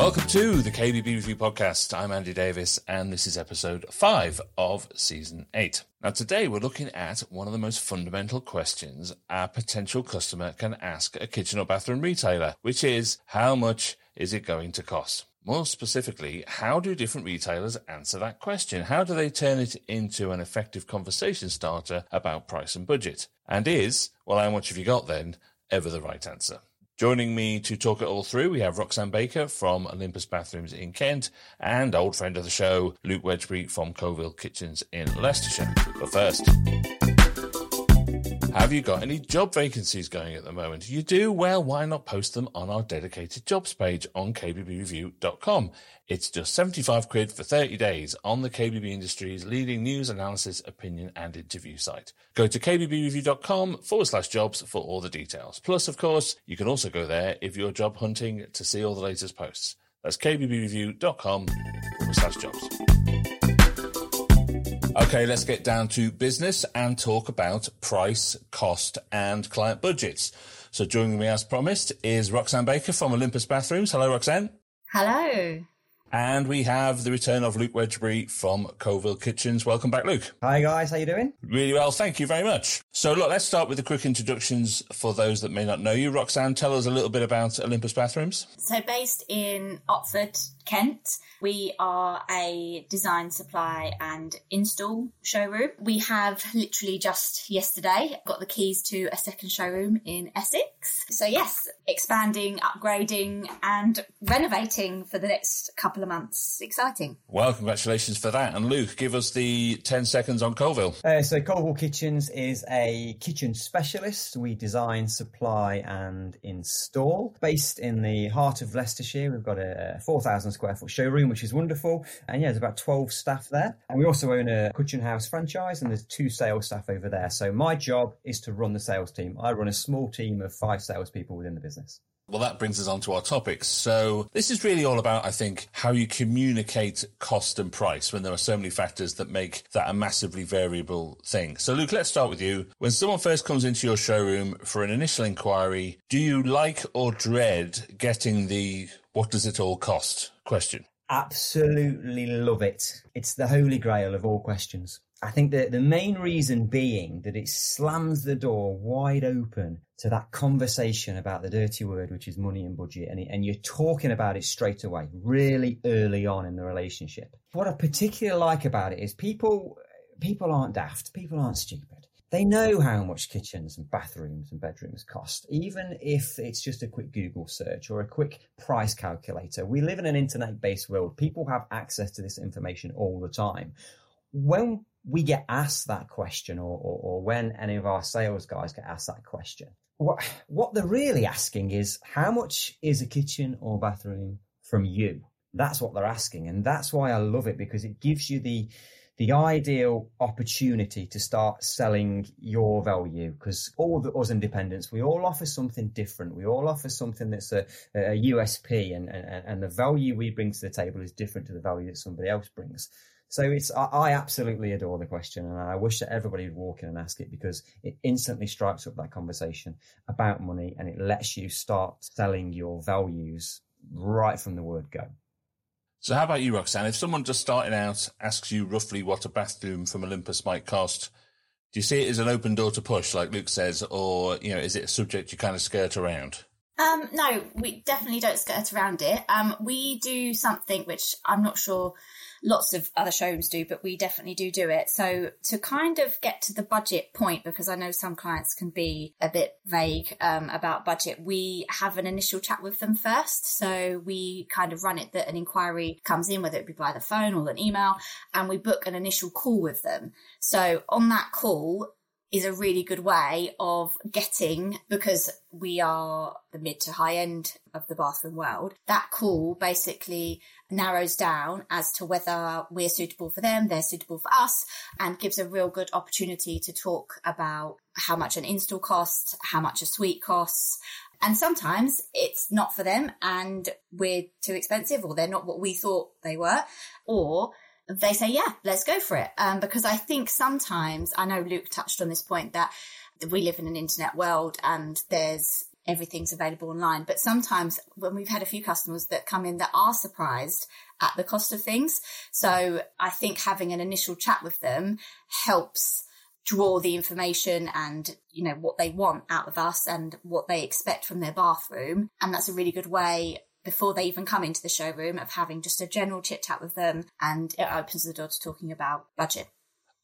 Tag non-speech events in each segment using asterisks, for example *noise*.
Welcome to the KBB Review Podcast. I'm Andy Davies, and this is episode five of season eight. Now, today we're looking at one of the most fundamental questions a potential customer can ask a kitchen or bathroom retailer, which is how much is it going to cost? More specifically, how do different retailers answer that question? How do they turn it into an effective conversation starter about price and budget? And is, well, how much have you got then, ever the right answer? Joining me to talk it all through, we have Roxanne Baker from Olympus Bathrooms in Kent and old friend of the show, Luke Wedgbury from Coalville Kitchens in Leicestershire. But first, have you got any job vacancies going at the moment? You do? Well, why not post them on our dedicated jobs page on kbbreview.com? It's just 75 quid for 30 days on the KBB Industries leading news analysis, opinion and interview site. Go to kbbreview.com forward slash jobs for all the details. Plus, of course, you can also go there if you're job hunting to see all the latest posts. That's kbbreview.com forward slash jobs. Okay, let's get down to business and talk about price, cost, and client budgets. So joining me as promised is Roxanne Baker from Olympus Bathrooms. Hello, Roxanne. Hello. And we have the return of Luke Wedgbury from Coalville Kitchens. Welcome back, Luke. Hi guys, how you doing? Really well, thank you very much. So look, let's start with the quick introductions for those that may not know you. Roxanne, tell us a little bit about Olympus Bathrooms. So based in Otford, Kent, we are a design, supply and install showroom. We have literally just yesterday got the keys to a second showroom in Essex. So yes, expanding, upgrading and renovating for the next couple of months. Exciting. Well, congratulations for that. And Luke, give us the 10 seconds on Coalville. Uh, so Coalville Kitchens is a kitchen specialist. We design, supply and install. Based in the heart of Leicestershire, we've got a 4,000 square foot showroom, which is wonderful. And yeah, there's about 12 staff there. And we also own a Kitchen House franchise and there's two sales staff over there. So my job is to run the sales team. I run a small team of five salespeople within the business. Well, that brings us on to our topics. So this is really all about, I think, how you communicate cost and price when there are so many factors that make that a massively variable thing. So Luke, let's start with you. When someone first comes into your showroom for an initial inquiry, do you like or dread getting the what does it all cost question? Absolutely love it. It's the holy grail of all questions. I think that the main reason being that it slams the door wide open to that conversation about the dirty word, which is money and budget. And, and you're talking about it straight away, really early on in the relationship. What I particularly like about it is people, people aren't daft. People aren't stupid. They know how much kitchens and bathrooms and bedrooms cost, even if it's just a quick Google search or a quick price calculator. We live in an internet based world. People have access to this information all the time. When we get asked that question or, or, or, when any of our sales guys get asked that question, what, what they're really asking is how much is a kitchen or bathroom from you? That's what they're asking. And that's why I love it because it gives you the, the ideal opportunity to start selling your value because all of us independents, we all offer something different. We all offer something that's a, a USP and, and, and the value we bring to the table is different to the value that somebody else brings. So it's I, I, absolutely adore the question, and I wish that everybody would walk in and ask it because it instantly strikes up that conversation about money, and it lets you start selling your values right from the word go. So, how about you, Roxanne? If someone just starting out asks you roughly what a bathroom from Olympus might cost, do you see it as an open door to push, like Luke says, or you know, is it a subject you kind of skirt around? Um, no, we definitely don't skirt around it. Um, we do something which I'm not sure lots of other showrooms do, but we definitely do do it. So to kind of get to the budget point, because I know some clients can be a bit vague um, about budget, we have an initial chat with them first. So we kind of run it that an inquiry comes in, whether it be by the phone or an email, and we book an initial call with them. So on that call, is a really good way of getting because we are the mid to high end of the bathroom world. That call basically narrows down as to whether we're suitable for them, they're suitable for us, and gives a real good opportunity to talk about how much an install costs, how much a suite costs. And sometimes it's not for them and we're too expensive or they're not what we thought they were. Or they say, yeah, let's go for it. Um, because I think sometimes, I know Luke touched on this point that we live in an internet world and there's everything's available online. But sometimes when we've had a few customers that come in that are surprised at the cost of things. So I think having an initial chat with them helps draw the information and you know what they want out of us and what they expect from their bathroom and that's a really good way before they even come into the showroom of having just a general chit chat with them and it opens the door to talking about budget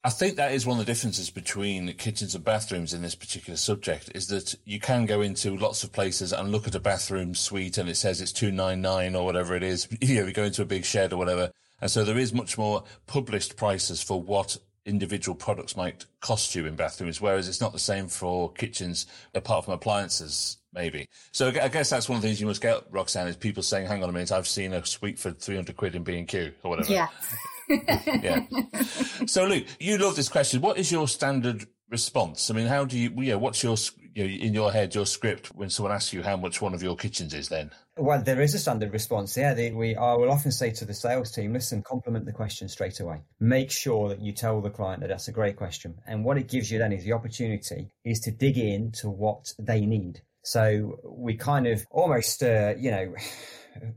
I think that is one of the differences between kitchens and bathrooms in this particular subject is that you can go into lots of places and look at a bathroom suite and it says it's 299 or whatever it is. *laughs* You know, you go into a big shed or whatever. And so there is much more published prices for what individual products might cost you in bathrooms, whereas it's not the same for kitchens, apart from appliances, maybe. So I guess that's one of the things you must get, Roxanne, is people saying, hang on a minute, I've seen a suite for 300 quid in B&Q or whatever. Yeah. *laughs* yeah. So, Luke, you love this question. What is your standard response? I mean, how do you, yeah, what's your, you know, in your head, your script when someone asks you how much one of your kitchens is then? Well, there is a standard response. Yeah, they, we I will often say to the sales team, listen, compliment the question straight away. Make sure that you tell the client that that's a great question. And what it gives you then is the opportunity is to dig into what they need. So we kind of almost, uh, you know,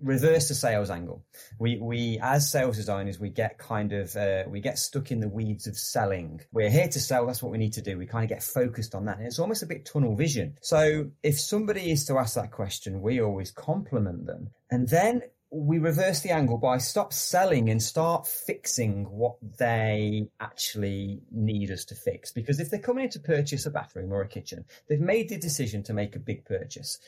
reverse the sales angle. We we as sales designers we get kind of uh, we get stuck in the weeds of selling. We're here to sell. That's what we need to do. We kind of get focused on that, and it's almost a bit tunnel vision. So if somebody is to ask that question, we always compliment them, and then we reverse the angle by stop selling and start fixing what they actually need us to fix. Because if they're coming in to purchase a bathroom or a kitchen, they've made the decision to make a big purchase.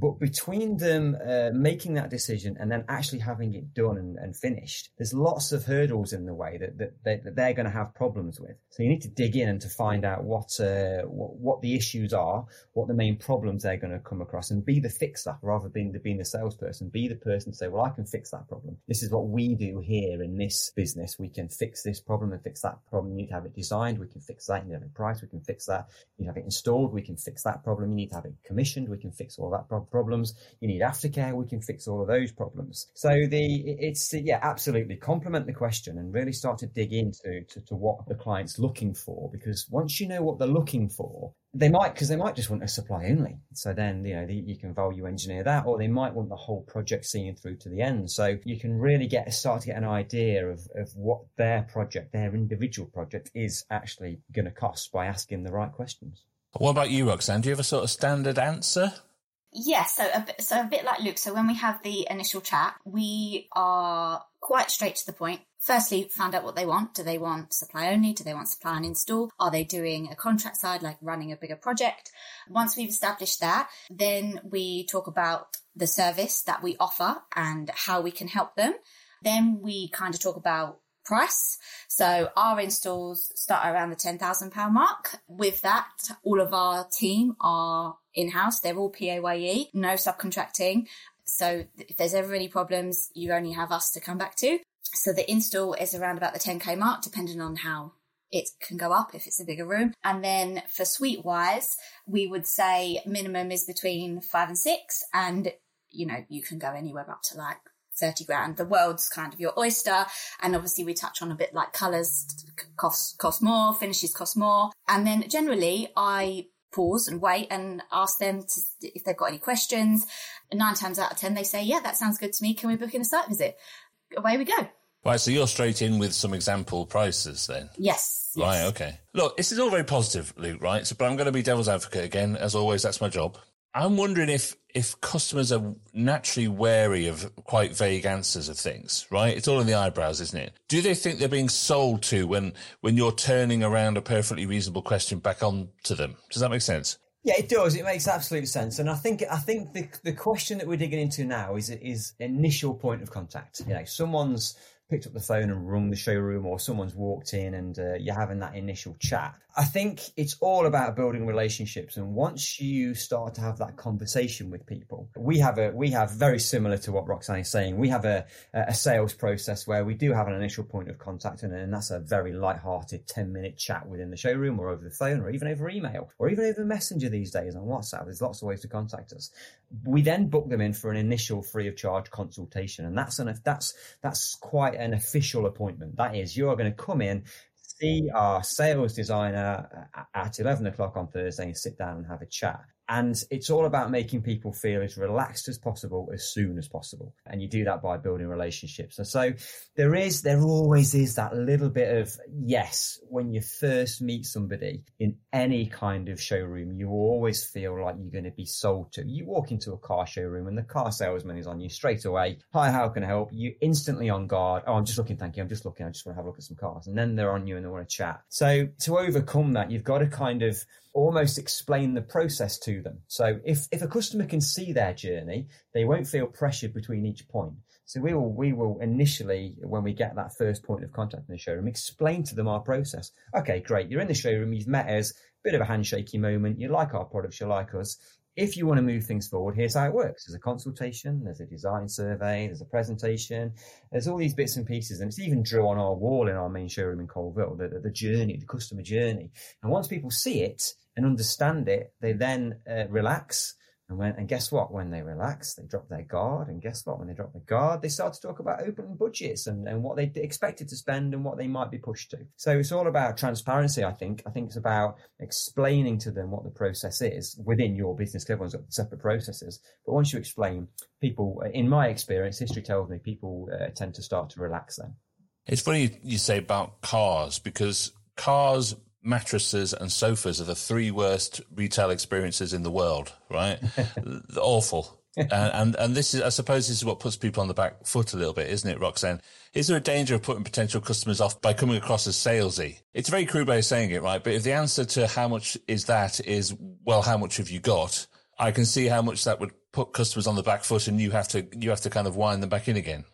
But between them uh, making that decision and then actually having it done and, and finished, there's lots of hurdles in the way that, that, they, that they're going to have problems with. So you need to dig in and to find out what, uh, what, what the issues are, what the main problems they're going to come across, and be the fixer rather than the, being the salesperson. Be the person to say, "Well, I can fix that problem. This is what we do here in this business. We can fix this problem and fix that problem. You need to have it designed. We can fix that. You need to have it priced. We can fix that. You have it installed. We can fix that problem. You need to have it commissioned. We can fix all that problem problems. You need aftercare. We can fix all of those problems. So the it's yeah, absolutely complement the question and really start to dig into to, to what the client's looking for because once you know what they're looking for, they might because they might just want a supply only. So then you know the, you can value engineer that, or they might want the whole project seeing through to the end. So you can really get a start to get an idea of of what their project, their individual project, is actually going to cost by asking the right questions. What about you, Roxanne? Do you have a sort of standard answer? Yes, yeah, so a bit, so a bit like Luke. So when we have the initial chat, we are quite straight to the point. Firstly, find out what they want. Do they want supply only? Do they want supply and install? Are they doing a contract side, like running a bigger project? Once we've established that, then we talk about the service that we offer and how we can help them. Then we kind of talk about price. So our installs start around the £10,000 mark. With that, all of our team are in-house. They're all PAYE, no subcontracting. So if there's ever any problems, you only have us to come back to. So the install is around about the 10k mark, depending on how it can go up if it's a bigger room. And then for suite wise, we would say minimum is between five and six. And, you know, you can go anywhere up to like 30 grand. The world's kind of your oyster. And obviously we touch on a bit like colors cost, cost more, finishes cost more. And then generally I pause and wait and ask them to, if they've got any questions. Nine times out of 10, they say, yeah, that sounds good to me. Can we book in a site visit? Away we go. Right, so you're straight in with some example prices then? Yes. Right, okay. Look, this is all very positive, Luke, right? So, but I'm going to be devil's advocate again. As always, that's my job. I'm wondering if if customers are naturally wary of quite vague answers of things, right? It's all in the eyebrows, isn't it? Do they think they're being sold to when when you're turning around a perfectly reasonable question back on to them? Does that make sense? Yeah, it does. It makes absolute sense, and I think I think the the question that we're digging into now is is initial point of contact. You know, someone's picked up the phone and rung the showroom, or someone's walked in and uh, you're having that initial chat. I think it's all about building relationships. And once you start to have that conversation with people, we have a, we have very similar to what Roxanne is saying. We have a, a sales process where we do have an initial point of contact and, and that's a very light-hearted 10 minute chat within the showroom or over the phone or even over email or even over messenger these days on WhatsApp. There's lots of ways to contact us. We then book them in for an initial free of charge consultation. And that's an, that's, that's quite an official appointment. That is, you are going to come in, see our sales designer at 11 o'clock on Thursday and sit down and have a chat. And it's all about making people feel as relaxed as possible as soon as possible. And you do that by building relationships. And so there is, there always is that little bit of yes, when you first meet somebody in any kind of showroom, you always feel like you're going to be sold to. You walk into a car showroom and the car salesman is on you straight away. Hi, how can I help? You instantly on guard. Oh, I'm just looking. Thank you. I'm just looking. I just want to have a look at some cars. And then they're on you and they want to chat. So to overcome that, you've got to kind of almost explain the process to them. So if, if a customer can see their journey, they won't feel pressured between each point. So we will, we will initially, when we get that first point of contact in the showroom, explain to them our process. Okay, great. You're in the showroom. You've met us. Bit of a handshakey moment. You like our products. You like us. If you want to move things forward, here's how it works. There's a consultation, there's a design survey, there's a presentation, there's all these bits and pieces, and it's even drew on our wall in our main showroom in Coalville, the, the journey, the customer journey. And once people see it, and understand it, they then uh, relax. And when, and guess what? When they relax, they drop their guard. And guess what? When they drop their guard, they start to talk about open budgets and, and what they expected to spend and what they might be pushed to. So it's all about transparency, I think. I think it's about explaining to them what the process is within your business. Everyone's got separate processes. But once you explain, people, in my experience, history tells me people uh, tend to start to relax then. It's funny you say about cars because cars mattresses and sofas are the three worst retail experiences in the world, right? *laughs* Awful. and, and and this is, I suppose, this is what puts people on the back foot a little bit, isn't it, Roxanne? Is there a danger of putting potential customers off by coming across as salesy? It's a very crude way of saying it, right? But if the answer to how much is that is, well, how much have you got? I can see how much that would put customers on the back foot, and you have to you have to kind of wind them back in again.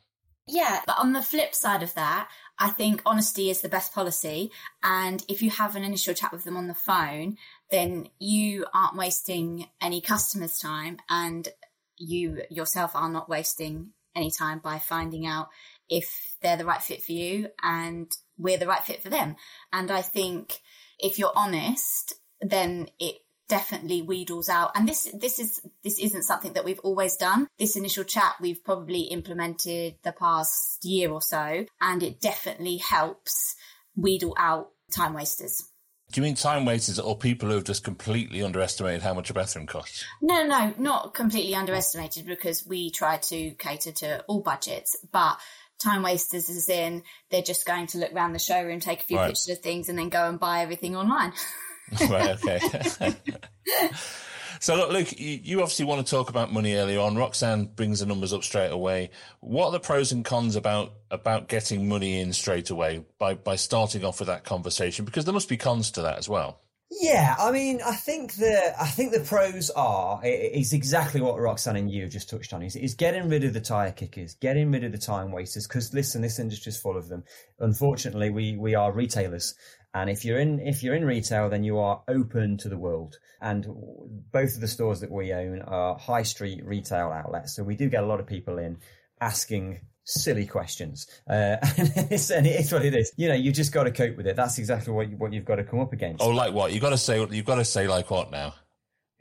Yeah, but on the flip side of that, I think honesty is the best policy. And if you have an initial chat with them on the phone, then you aren't wasting any customers' time and you yourself are not wasting any time by finding out if they're the right fit for you and we're the right fit for them. And I think if you're honest, then it definitely wheedles out. And this this is this isn't something that we've always done. This initial chat we've probably implemented the past year or so, and it definitely helps wheedle out time wasters. Do you mean time wasters or people who have just completely underestimated how much a bathroom costs? No, no, not completely underestimated because we try to cater to all budgets, but time wasters is in they're just going to look around the showroom, take a few right. pictures of things, and then go and buy everything online. *laughs* *laughs* right. Okay. so look, Luke, you obviously want to talk about money earlier on. Roxanne brings the numbers up straight away. What are the pros and cons about about getting money in straight away by by starting off with that conversation? Because there must be cons to that as well. Yeah, I mean, I think the I think the pros are is exactly what Roxanne and you just touched on. Is is getting rid of the tire kickers, getting rid of the time wasters. Because listen, this industry is full of them. Unfortunately, we we are retailers, and if you're in if you're in retail, then you are open to the world. And both of the stores that we own are high street retail outlets, so we do get a lot of people in asking silly questions. Uh, *laughs* and, it's, and it is what it is. You know, you just got to cope with it. That's exactly what you, what you've got to come up against. Oh, like what? You got to say. You've got to say like what now?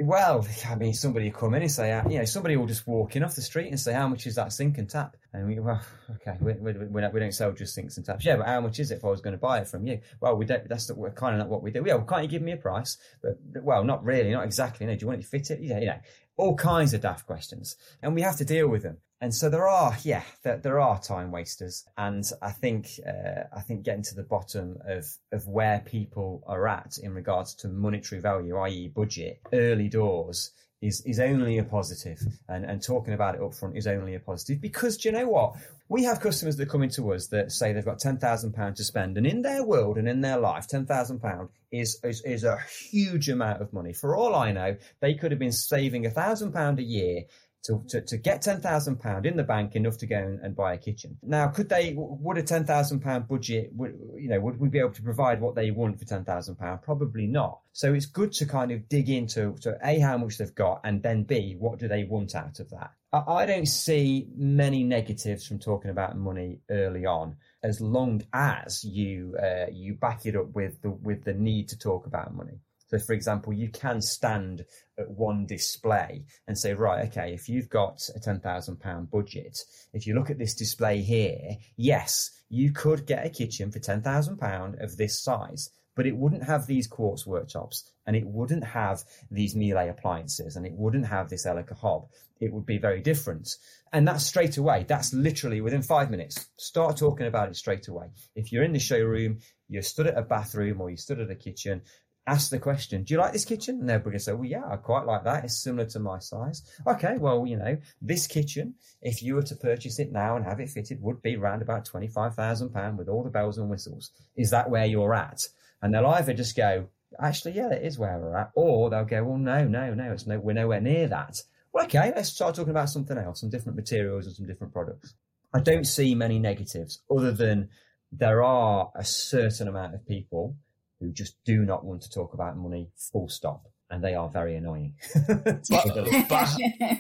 Well, I mean, somebody will come in and say, uh, you know, somebody will just walk in off the street and say, how much is that sink and tap? And we, well, *laughs* okay, we, we, we, don't, we don't sell just sinks and taps. Yeah, but how much is it if I was going to buy it from you? Well, we don't, that's kind of not what we do. Yeah, well, can't you give me a price? But, well, not really, not exactly. Do you want it to fit it? Yeah, you know, all kinds of daft questions. And we have to deal with them. And so there are, yeah, there, there are time wasters, and I think uh, I think getting to the bottom of of where people are at in regards to monetary value, i.e., budget, early doors, is is only a positive, and and talking about it up front is only a positive because do you know what? We have customers that come into us that say they've got ten thousand pounds to spend, and in their world and in their life, ten thousand pound is, is is a huge amount of money. For all I know, they could have been saving a thousand pound a year to, to, to get £10,000 in the bank enough to go and, and, buy a kitchen. Now, could they, would a £10,000 budget, would, you know, would we be able to provide what they want for £10,000? Probably not. So it's good to kind of dig into, to A, how much they've got, and then B, what do they want out of that? I, I don't see many negatives from talking about money early on as long as you, uh, you back it up with the, with the need to talk about money. So, for example, you can stand at one display and say, right, okay, if you've got a £10,000 budget, if you look at this display here, yes, you could get a kitchen for £10,000 of this size. but it wouldn't have these quartz worktops and it wouldn't have these Miele appliances and it wouldn't have this Elica hob. It would be very different. And that's straight away. That's literally within five minutes. Start talking about it straight away. If you're in the showroom, you're stood at a bathroom or you stood at a kitchen, ask the question, do you like this kitchen? And to say, well, yeah, I quite like that. It's similar to my size. Okay, well, you know, this kitchen, if you were to purchase it now and have it fitted, would be around about £25,000 with all the bells and whistles. Is that where you're at? And they'll either just go, actually, yeah, that is where we're at. Or they'll go, well, no, no, no, it's no, we're nowhere near that. Well, okay, let's start talking about something else, some different materials and some different products. I don't see many negatives other than there are a certain amount of people who just do not want to talk about money full stop and they are very annoying. *laughs* but, but, *laughs*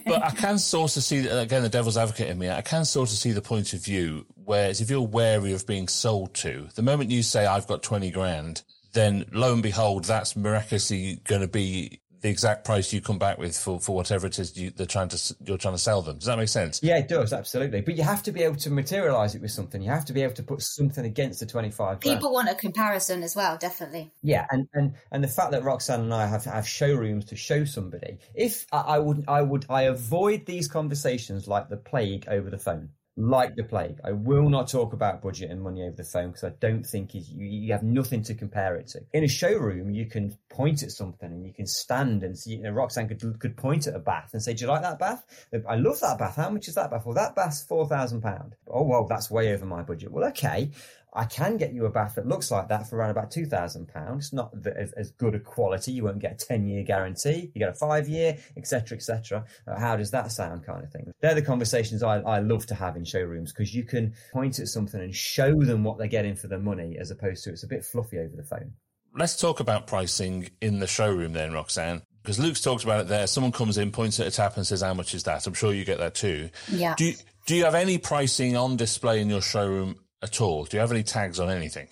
but, I can sort of see, again, the devil's advocate in me, I can sort of see the point of view, whereas if you're wary of being sold to, the moment you say, I've got 20 grand, then lo and behold, that's miraculously going to be the exact price you come back with for, for whatever it is you, they're trying to you're trying to sell them. Does that make sense? Yeah, it does absolutely. But you have to be able to materialize it with something. You have to be able to put something against the twenty five. People want a comparison as well, definitely. Yeah, and and and the fact that Roxanne and I have have showrooms to show somebody. If I, I would I would I avoid these conversations like the plague over the phone like the plague. I will not talk about budget and money over the phone because I don't think you, you have nothing to compare it to. In a showroom, you can point at something and you can stand and see, you know, Roxanne could, could point at a bath and say, do you like that bath? Uh, I love that bath. How much is that bath? Well, that bath's £4,000. Oh, well, that's way over my budget. Well, okay. I can get you a bath that looks like that for around about two thousand pounds. It's not as, as, good a quality. You won't get a ten year guarantee. You get a five year, etc., etc. Uh, how does that sound? Kind of thing. They're the conversations I, I love to have in showrooms because you can point at something and show them what they're getting for their money, as opposed to it's a bit fluffy over the phone. Let's talk about pricing in the showroom then, Roxanne. Because Luke's talked about it there. Someone comes in, points at a tap, and says, "How much is that?" I'm sure you get that too. Yeah. Do you, do you have any pricing on display in your showroom at all? Do you have any tags on anything?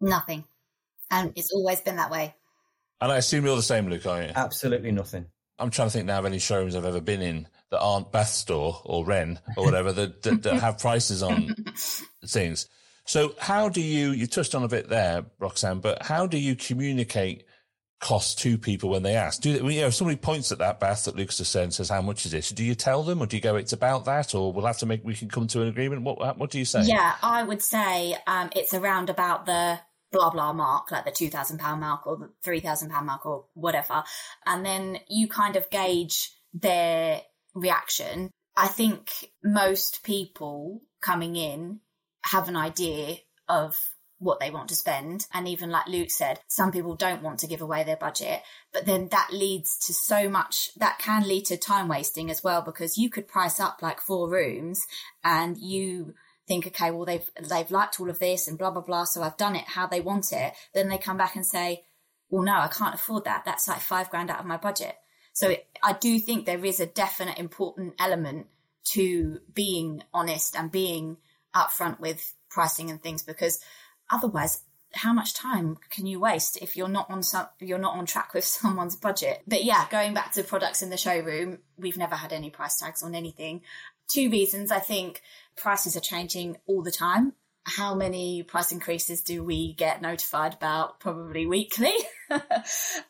Nothing. And it's always been that way. And I assume you're the same, Luke, are you? Absolutely nothing. I'm trying to think now of any showrooms I've ever been in that aren't Bath Store or Wren or whatever that, that, that have prices on *laughs* things. So how do you, you touched on a bit there, Roxanne, but how do you communicate cost to people when they ask? Do you know if somebody points at that bath that Lucas has said and says, "How much is this?" Do you tell them, or do you go, "It's about that," or we'll have to make we can come to an agreement? What what do you say? Yeah, I would say um, it's around about the blah blah mark, like the two thousand pound mark or the three thousand pound mark or whatever, and then you kind of gauge their reaction. I think most people coming in have an idea of what they want to spend. And even like Luke said, some people don't want to give away their budget, but then that leads to so much that can lead to time wasting as well, because you could price up like four rooms and you think, okay, well, they've, they've liked all of this and blah, blah, blah. So I've done it how they want it. Then they come back and say, well, no, I can't afford that. That's like five grand out of my budget. So it, I do think there is a definite important element to being honest and being upfront with pricing and things because otherwise how much time can you waste if you're not on some you're not on track with *laughs* someone's budget? But yeah going back to products in the showroom we've never had any price tags on anything. Two reasons. I think prices are changing all the time. How many price increases do we get notified about? Probably weekly. *laughs*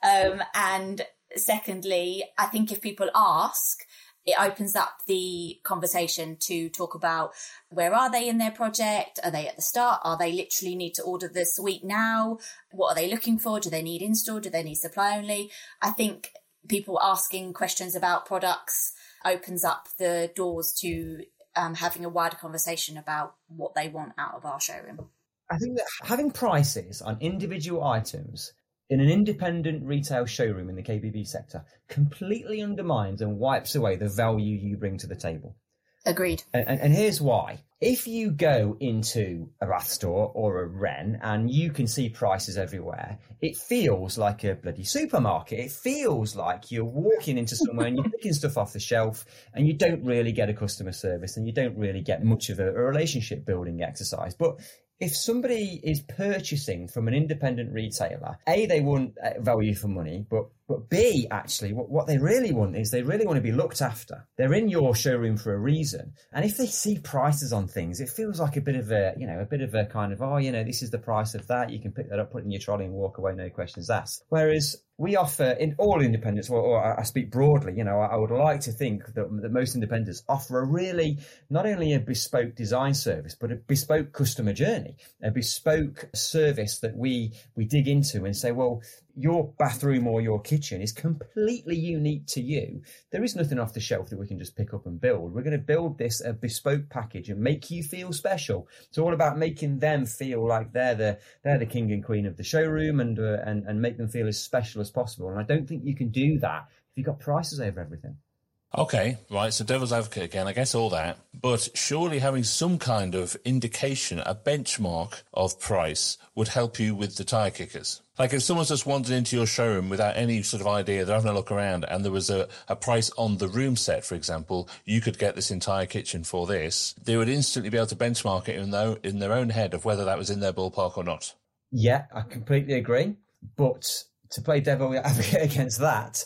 Um, and secondly i think if people ask it opens up the conversation to talk about where are they in their project? Are they at the start? Are they literally need to order the suite now? What are they looking for? Do they need install? Do they need supply only? I think people asking questions about products opens up the doors to um, having a wider conversation about what they want out of our showroom. I think that having prices on individual items in an independent retail showroom in the KBB sector completely undermines and wipes away the value you bring to the table. Agreed. And, and, and, here's why. If you go into a Bath store or a Wren and you can see prices everywhere, it feels like a bloody supermarket. It feels like you're walking into somewhere and you're *laughs* picking stuff off the shelf and you don't really get a customer service and you don't really get much of a, a relationship building exercise. But if somebody is purchasing from an independent retailer, A, they want uh, value for money, but But B, actually, what, what they really want is they really want to be looked after. They're in your showroom for a reason. And if they see prices on things, it feels like a bit of a, you know, a bit of a kind of, oh, you know, this is the price of that. You can pick that up, put it in your trolley and walk away, no questions asked. Whereas we offer in all independents, or, or, I speak broadly, you know, I, I would like to think that, that, most independents offer a really, not only a bespoke design service, but a bespoke customer journey, a bespoke service that we, we dig into and say, well, your bathroom or your kitchen is completely unique to you. There is nothing off the shelf that we can just pick up and build. We're going to build this a bespoke package and make you feel special. It's all about making them feel like they're the they're the king and queen of the showroom and uh, and and make them feel as special as possible. And I don't think you can do that if you've got prices over everything. Okay, right. So devil's advocate again. I guess all that, but surely having some kind of indication, a benchmark of price would help you with the tire kickers. Like if someone's just wandered into your showroom without any sort of idea, they're having a look around and there was a, a price on the room set, for example, you could get this entire kitchen for this. They would instantly be able to benchmark it in their, in their own head of whether that was in their ballpark or not. Yeah, I completely agree. But to play devil *laughs* advocate against that,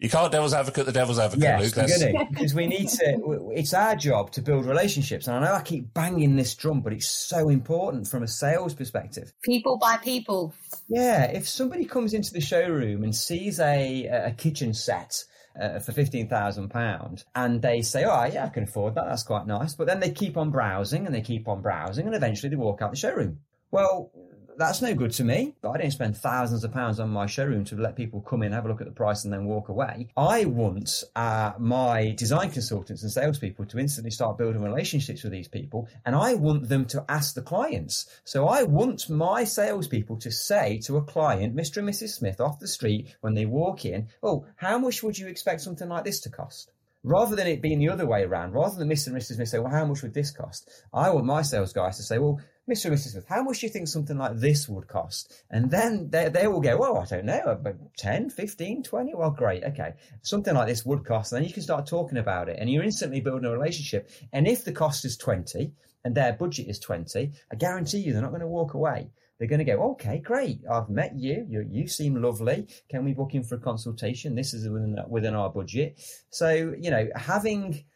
you can't devil's advocate the devil's advocate, yes, Luke. Gonna, because we need to. It's our job to build relationships, and I know I keep banging this drum, but it's so important from a sales perspective. People by people. Yeah, if somebody comes into the showroom and sees a a kitchen set uh, for fifteen thousand pound, and they say, "Oh, yeah, I can afford that. That's quite nice," but then they keep on browsing and they keep on browsing, and eventually they walk out the showroom. Well, that's no good to me. But I don't spend thousands of pounds on my showroom to let people come in, have a look at the price, and then walk away. I want uh, my design consultants and salespeople to instantly start building relationships with these people, and I want them to ask the clients. So I want my salespeople to say to a client, Mr. and Mrs. Smith, off the street when they walk in, "Oh, how much would you expect something like this to cost?" Rather than it being the other way around, rather than Mr. and Mrs. Smith say, well, how much would this cost? I want my sales guys to say, well, Mr. and Mrs. Smith, how much do you think something like this would cost? And then they, they will go, well, I don't know, uh, about 10, 15, 20? Well, great. Okay. Something like this would cost. And then you can start talking about it and you're instantly building a relationship. And if the cost is 20 and their budget is 20, I guarantee you they're not going to walk away. They're going to go, okay, great. I've met you. You, you seem lovely. Can we book in for a consultation? This is within, within our budget. So, you know, having,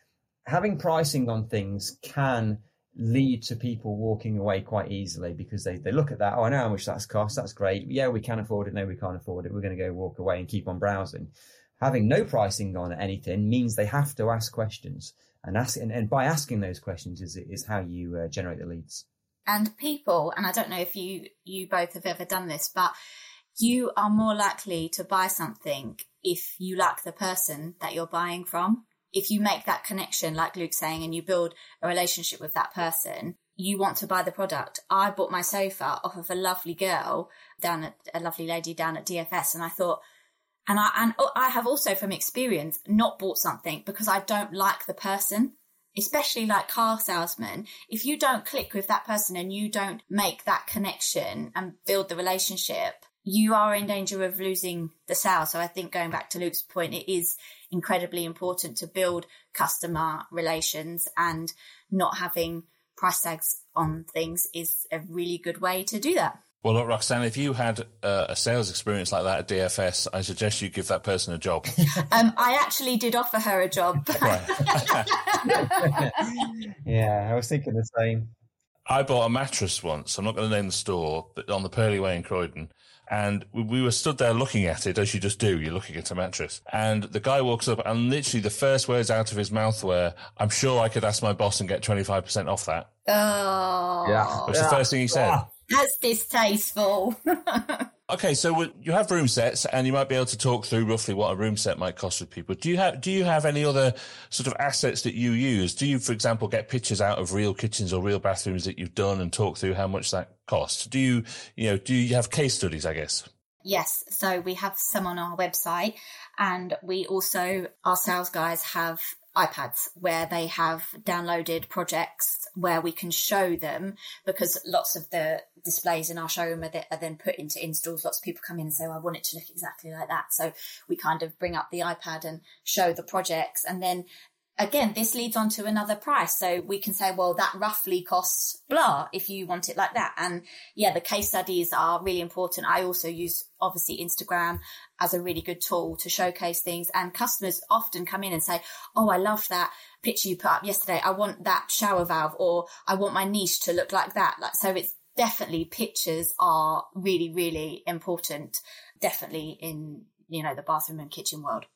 having pricing on things can lead to people walking away quite easily because they, they look at that, oh, I know how much that's cost, that's great. Yeah, we can afford it. No, we can't afford it. We're going to go walk away and keep on browsing. Having no pricing on anything means they have to ask questions. And, ask, and, and by asking those questions is, is how you uh, generate the leads. And people, and I don't know if you, you both have ever done this, but you are more likely to buy something if you like the person that you're buying from if you make that connection, like Luke's saying, and you build a relationship with that person, you want to buy the product. I bought my sofa off of a lovely girl down at a lovely lady down at DFS, and I thought, and I and I have also from experience not bought something because I don't like the person. Especially like car salesmen, if you don't click with that person and you don't make that connection and build the relationship, you are in danger of losing the sale. So I think going back to Luke's point, it is incredibly important to build customer relations and not having price tags on things is a really good way to do that. Well, look, Roxanne, if you had uh, a sales experience like that at DFS, I suggest you give that person a job. *laughs* um, I actually did offer her a job. *laughs* *laughs* yeah, I was thinking the same. I bought a mattress once. I'm not going to name the store, but on the Purley Way in Croydon. And we were stood there looking at it as you just do. You're looking at a mattress. And the guy walks up and literally the first words out of his mouth were, I'm sure I could ask my boss and get 25% off that. Oh. Yeah. Which yeah. the first thing he said. That's distasteful. *laughs* okay, so you have room sets, and you might be able to talk through roughly what a room set might cost with people. Do you have Do you have any other sort of assets that you use? Do you, for example, get pictures out of real kitchens or real bathrooms that you've done and talk through how much that costs? Do you, you know, do you have case studies? I guess. Yes, so we have some on our website, and we also our sales guys have iPads where they have downloaded projects where we can show them because lots of the displays in our showroom are, are, then put into installs. Lots of people come in and say, well, I want it to look exactly like that. So we kind of bring up the iPad and show the projects and then again, this leads on to another price. So we can say, well, that roughly costs blah if you want it like that. And yeah, the case studies are really important. I also use obviously Instagram as a really good tool to showcase things. And customers often come in and say, Oh, I love that picture you put up yesterday. I want that shower valve or I want my niche to look like that. Like, so it's definitely pictures are really, really important. Definitely in, you know, the bathroom and kitchen world.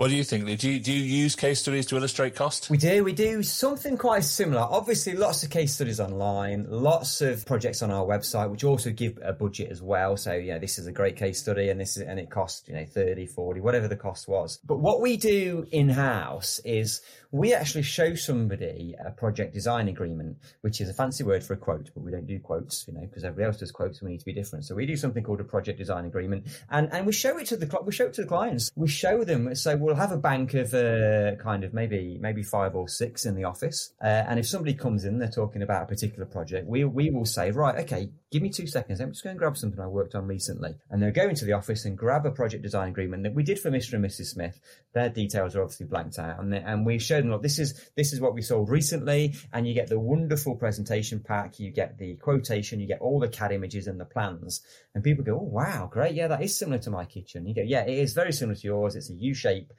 What do you think? Do you, do you use case studies to illustrate cost? We do. We do something quite similar. Obviously, lots of case studies online, lots of projects on our website, which also give a budget as well. So, you know, this is a great case study and this is, and it costs, you know, 30, 40, whatever the cost was. But what we do in house is we actually show somebody a project design agreement, which is a fancy word for a quote, but we don't do quotes, you know, because everybody else does quotes. We need to be different. So we do something called a project design agreement and, and we show it to the, we show it to the clients. We show them. We'll have a bank of uh, kind of maybe, maybe five or six in the office. Uh, and if somebody comes in, they're talking about a particular project, we, we will say, right, okay, give me two seconds. I'm just going to grab something I worked on recently. And they'll go into the office and grab a project design agreement that we did for Mr. and Mrs. Smith. Their details are obviously blanked out. And, they, and we show them, look, this is, this is what we sold recently. And you get the wonderful presentation pack. You get the quotation. You get all the CAD images and the plans. And people go, oh, wow, great. Yeah, that is similar to my kitchen. You go, yeah, it is very similar to yours. It's a U shape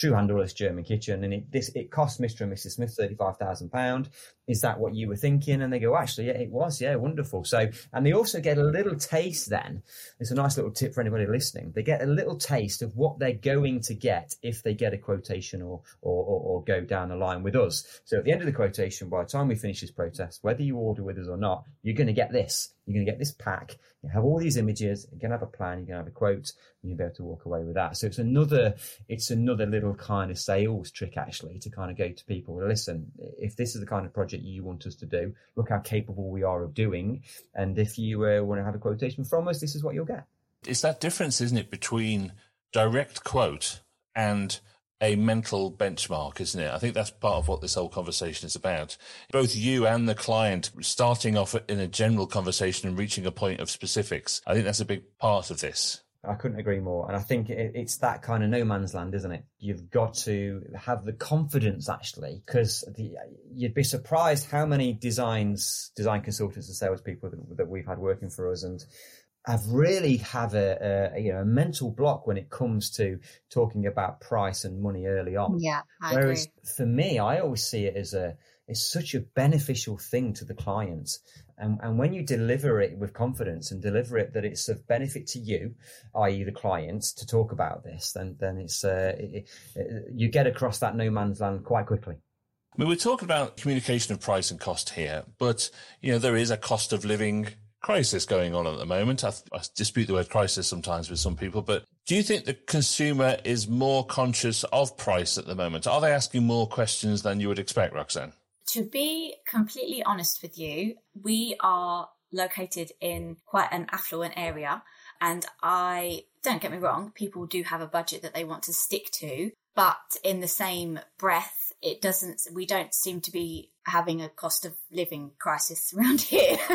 true handleless German kitchen, and it this it cost Mr. and Mrs. Smith thirty five thousand pound. Is that what you were thinking? And they go, actually, yeah, it was, yeah, wonderful. So, and they also get a little taste. Then it's a nice little tip for anybody listening. They get a little taste of what they're going to get if they get a quotation or or, or, or go down the line with us. So at the end of the quotation, by the time we finish this protest, whether you order with us or not, you're going to get this. You're going to get this pack. You have all these images. You're going to have a plan. You're going to have a quote. And you'll be able to walk away with that. So it's another, it's another little kind of sales trick actually to kind of go to people. Listen, if this is the kind of project you want us to do, look how capable we are of doing. And if you uh, want to have a quotation from us, this is what you'll get. It's that difference, isn't it, between direct quote and a mental benchmark, isn't it? I think that's part of what this whole conversation is about. Both you and the client starting off in a general conversation and reaching a point of specifics. I think that's a big part of this. I couldn't agree more. And I think it's that kind of no man's land, isn't it? You've got to have the confidence actually, because you'd be surprised how many designs, design consultants and salespeople that, that we've had working for us and have really have a, a, you know a mental block when it comes to talking about price and money early on. Yeah, I Whereas agree. for me, I always see it as a it's such a beneficial thing to the client. And, and when you deliver it with confidence and deliver it that it's of benefit to you, i.e., the client, to talk about this, then then it's uh, it, it, you get across that no man's land quite quickly. I mean, we're talking about communication of price and cost here, but you know there is a cost of living crisis going on at the moment. I, I, dispute the word crisis sometimes with some people, but do you think the consumer is more conscious of price at the moment? Are they asking more questions than you would expect, Roxanne? To be completely honest with you, we are located in quite an affluent area. And I don't get me wrong, people do have a budget that they want to stick to. But in the same breath, it doesn't, we don't seem to be having a cost of living crisis *laughs* around here. *laughs*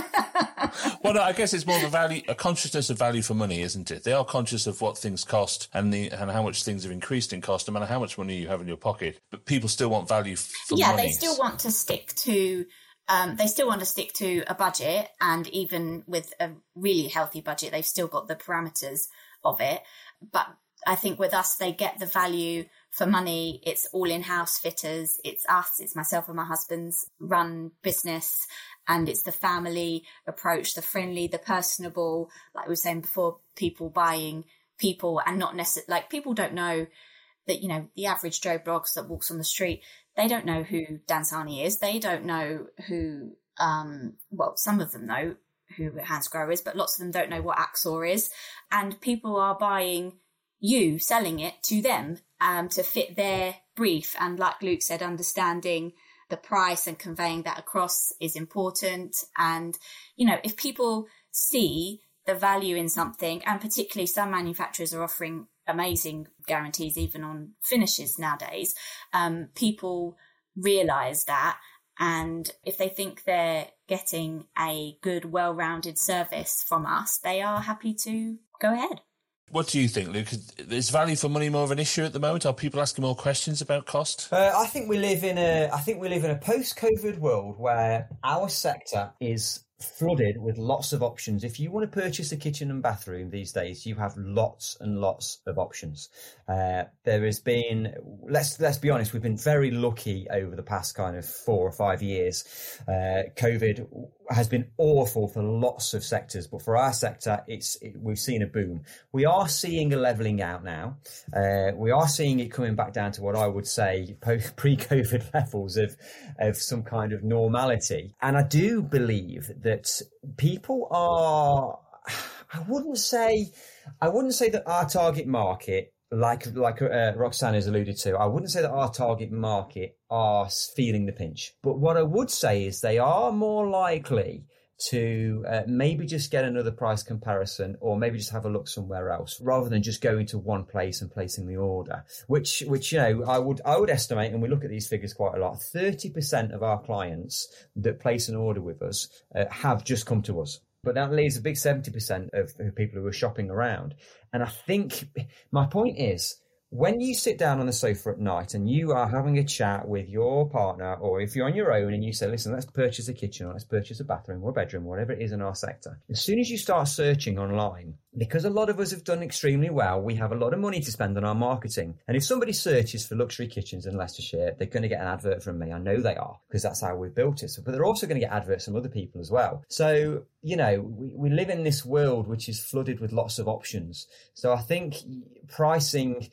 well, no, I guess it's more of a value, a consciousness of value for money, isn't it? They are conscious of what things cost and the and how much things have increased in cost, no matter how much money you have in your pocket. But people still want value for yeah, money. they still want to stick to. Um, they still want to stick to a budget, and even with a really healthy budget, they've still got the parameters of it. But I think with us, they get the value for money. It's all in house fitters. It's us. It's myself and my husband's run business. And it's the family approach, the friendly, the personable, like we were saying before, people buying people and not necessarily, like people don't know that, you know, the average Joe Bloggs that walks on the street, they don't know who Dansani is. They don't know who, um, well, some of them know who Hansgrohe is, but lots of them don't know what Axor is. And people are buying you, selling it to them um, to fit their brief. And like Luke said, understanding the price and conveying that across is important. And, you know, if people see the value in something, and particularly some manufacturers are offering amazing guarantees even on finishes nowadays, um, people realize that. And if they think they're getting a good, well rounded service from us, they are happy to go ahead. What do you think, Luke? Is value for money more of an issue at the moment? Are people asking more questions about cost? Uh, I think we live in a I think we live in a post-COVID world where our sector is flooded with lots of options. If you want to purchase a kitchen and bathroom these days, you have lots and lots of options. Uh, there has been, let's let's be honest, we've been very lucky over the past kind of four or five years. Uh, COVID has been awful for lots of sectors, but for our sector, it's it, we've seen a boom. We are seeing a leveling out now. Uh, we are seeing it coming back down to what I would say *laughs* pre-COVID levels of of some kind of normality, and I do believe that people are. I wouldn't say, I wouldn't say that our target market like like uh, Roxanne has alluded to, I wouldn't say that our target market are feeling the pinch. But what I would say is they are more likely to uh, maybe just get another price comparison or maybe just have a look somewhere else rather than just going to one place and placing the order which which you know I would I would estimate and we look at these figures quite a lot 30% of our clients that place an order with us uh, have just come to us but that leaves a big 70% of people who are shopping around. And I think my point is when you sit down on the sofa at night and you are having a chat with your partner, or if you're on your own and you say, listen, let's purchase a kitchen or let's purchase a bathroom or a bedroom, whatever it is in our sector, as soon as you start searching online, because a lot of us have done extremely well, we have a lot of money to spend on our marketing. And if somebody searches for luxury kitchens in Leicestershire, they're going to get an advert from me. I know they are because that's how we've built it. So, but they're also going to get adverts from other people as well. So, you know, we, we live in this world which is flooded with lots of options. So I think pricing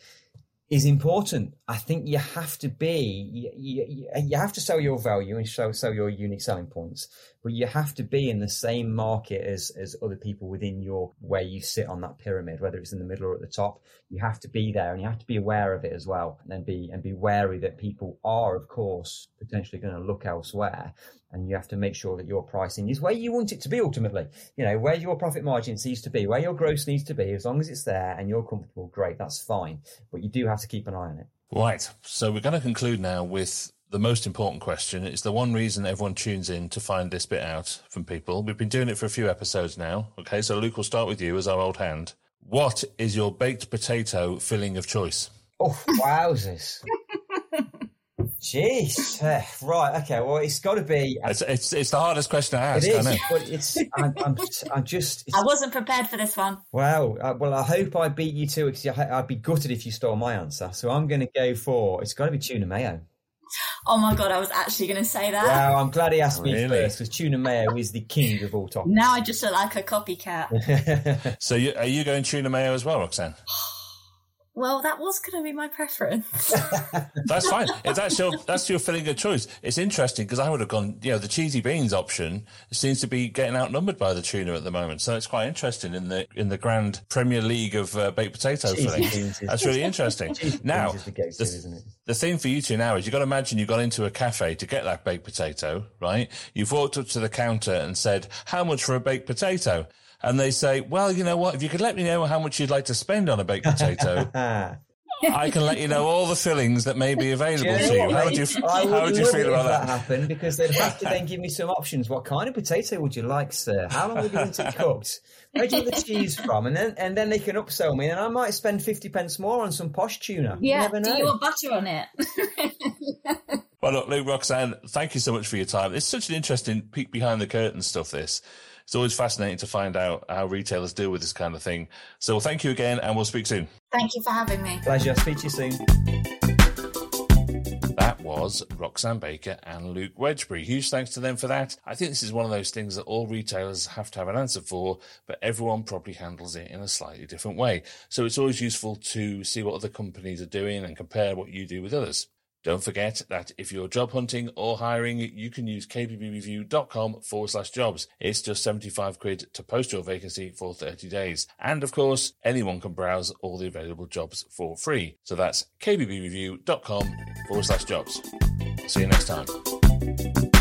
is important. I think you have to be, you, you, you, have to sell your value and show, sell your unique selling points, but you have to be in the same market as, as other people within your, where you sit on that pyramid, whether it's in the middle or at the top. You have to be there and you have to be aware of it as well and be, and be wary that people are, of course, potentially going to look elsewhere and you have to make sure that your pricing is where you want it to be ultimately. You know, where your profit margin needs to be, where your gross needs to be, as long as it's there and you're comfortable, great, that's fine. But you do have to keep an eye on it. Right. So we're going to conclude now with the most important question. It's the one reason everyone tunes in to find this bit out from people. We've been doing it for a few episodes now. Okay. So Luke, we'll start with you as our old hand. What is your baked potato filling of choice? Oh, wowzers. Jeez. Uh, right. Okay. Well, it's got to be. It's, it's, it's the hardest question to ask. It is. But it's. I'm, I'm, I'm just. I wasn't prepared for this one. Wow. Uh, well, I hope I beat you too, because I'd be gutted if you stole my answer. So I'm going to go for. It's got to be tuna mayo. Oh my god! I was actually going to say that. Wow, I'm glad he asked me really? first because tuna mayo is the king of all toppings. Now I just look like a copycat. *laughs* *laughs* so, you, are you going tuna mayo as well, Roxanne? *gasps* *laughs* Well, that was going to be my preference. *laughs* that's fine. If that's your that's your filling of choice. It's interesting because I would have gone. You know, the cheesy beans option seems to be getting outnumbered by the tuna at the moment. So it's quite interesting in the in the grand Premier League of uh, baked potato filling. That's really interesting. *laughs* now, the, the, the thing for you two now is you've got to imagine you've gone into a cafe to get that baked potato, right? You've walked up to the counter and said, "How much for a baked potato?" And they say, well, you know what? If you could let me know how much you'd like to spend on a baked potato. *laughs* I can let you know all the fillings that may be available you to you. How would you, I how would you feel about that? that happen because they'd have to then *laughs* give me some options. What kind of potato would you like, sir? How long would you want it cooked? Where do you get the cheese from? And then and then they can upsell me, and I might spend fifty pence more on some posh tuna. Yeah, you do you want butter on it? *laughs* well, look, Luke, Roxanne, thank you so much for your time. It's such an interesting peek behind the curtain stuff. This it's always fascinating to find out how retailers deal with this kind of thing. So thank you again, and we'll speak soon. Thank you for having me. Pleasure. Speak to you soon. That was Roxanne Baker and Luke Wedgbury. Huge thanks to them for that. I think this is one of those things that all retailers have to have an answer for, but everyone probably handles it in a slightly different way. So it's always useful to see what other companies are doing and compare what you do with others. Don't forget that if you're job hunting or hiring, you can use kbbreview.com forward slash jobs. It's just 75 quid to post your vacancy for 30 days. And of course, anyone can browse all the available jobs for free. So that's kbbreview.com forward slash jobs. See you next time.